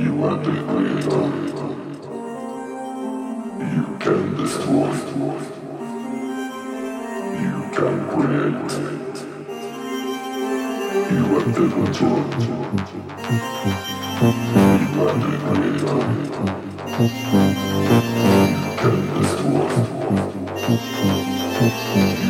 You are the creator. You can destroy. You can create. You are the control. You are the creator. You can destroy. You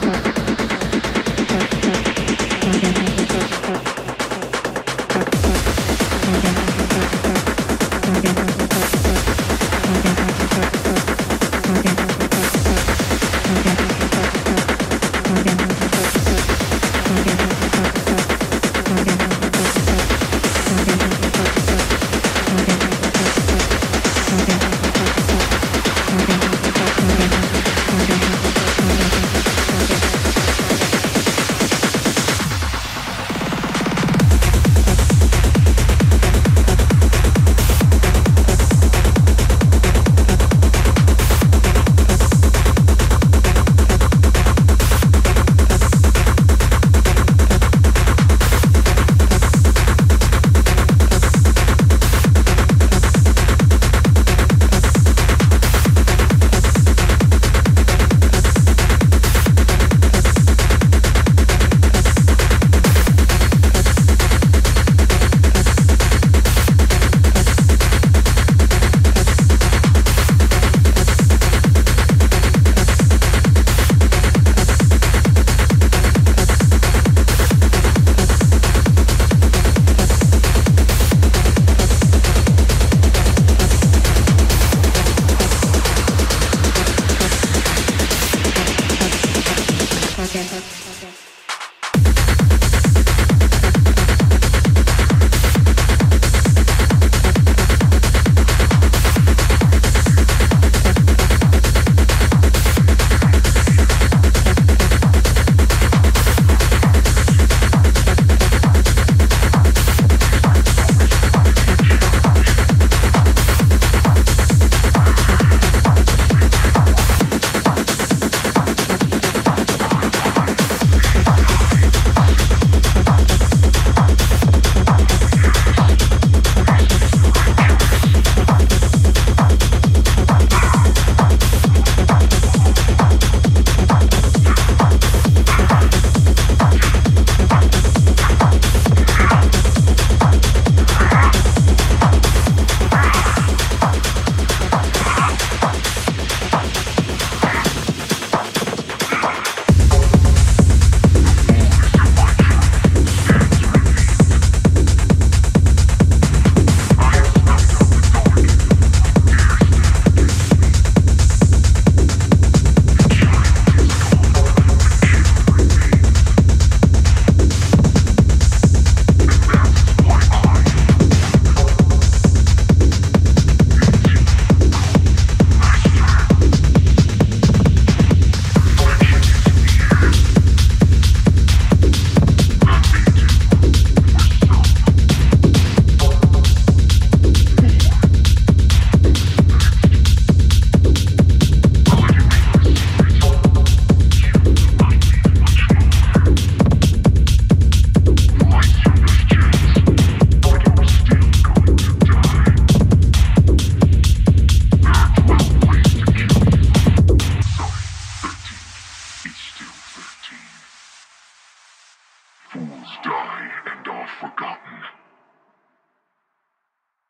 Fools die and are forgotten.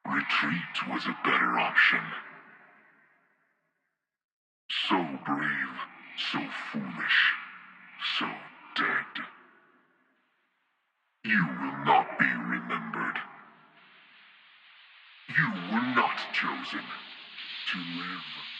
Retreat was a better option. So brave, so foolish, so dead. You will not be remembered. You were not chosen to live.